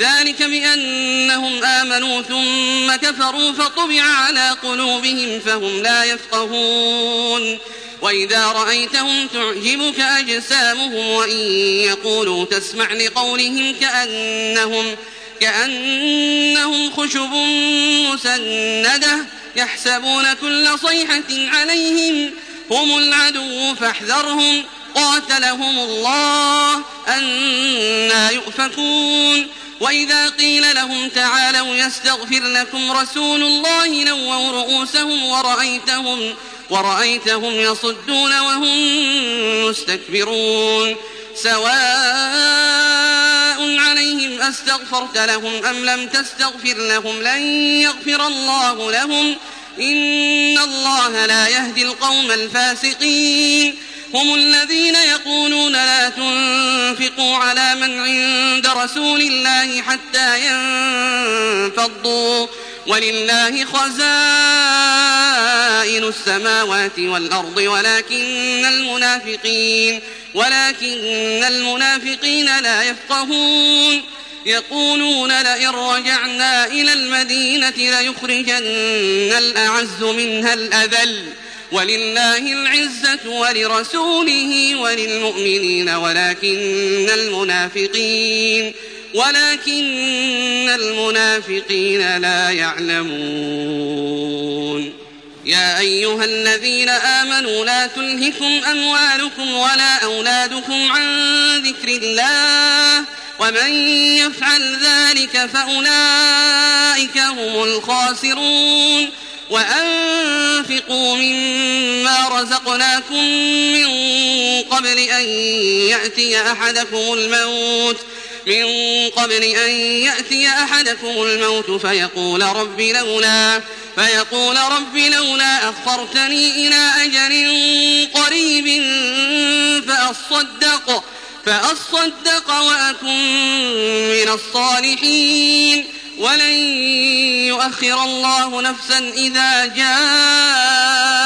ذلك بأنهم آمنوا ثم كفروا فطبع على قلوبهم فهم لا يفقهون. وإذا رأيتهم تعجبك أجسامهم وإن يقولوا تسمع لقولهم كأنهم كأنهم خشب مسندة يحسبون كل صيحة عليهم هم العدو فاحذرهم. قاتلهم الله أنا يؤفكون. وإذا قيل لهم تعالوا يستغفر لكم رسول الله لووا رؤوسهم ورأيتهم ورأيتهم يصدون وهم مستكبرون. سواء عليهم أستغفرت لهم أم لم تستغفر لهم لن يغفر الله لهم. إن الله لا يهدي القوم الفاسقين. هم الذين يقولون لا تنفقوا على من عند رسول الله حتى ينفضوا. ولله خزائن السماوات والأرض ولكن المنافقين ولكن المنافقين لا يفقهون. يقولون لئن رجعنا إلى المدينة ليخرجن الأعز منها الأذل. ولله العزة ولرسوله وللمؤمنين ولكن المنافقين ولكن المنافقين لا يعلمون. يا أيها الذين آمنوا لا تلهكم أموالكم ولا أولادكم عن ذكر الله ومن يفعل ذلك فأولئك هم الخاسرون. وأنفقوا مما رزقناكم من قبل أن يأتي أحدكم الموت من قبل أن يأتي أحدكم الموت فيقول رب لولا فيقول رب لولا أخرتني إلى أجل قريب فأصدق فأصدق وأكن من الصالحين. ولن يؤخر الله نفسا إذا جاء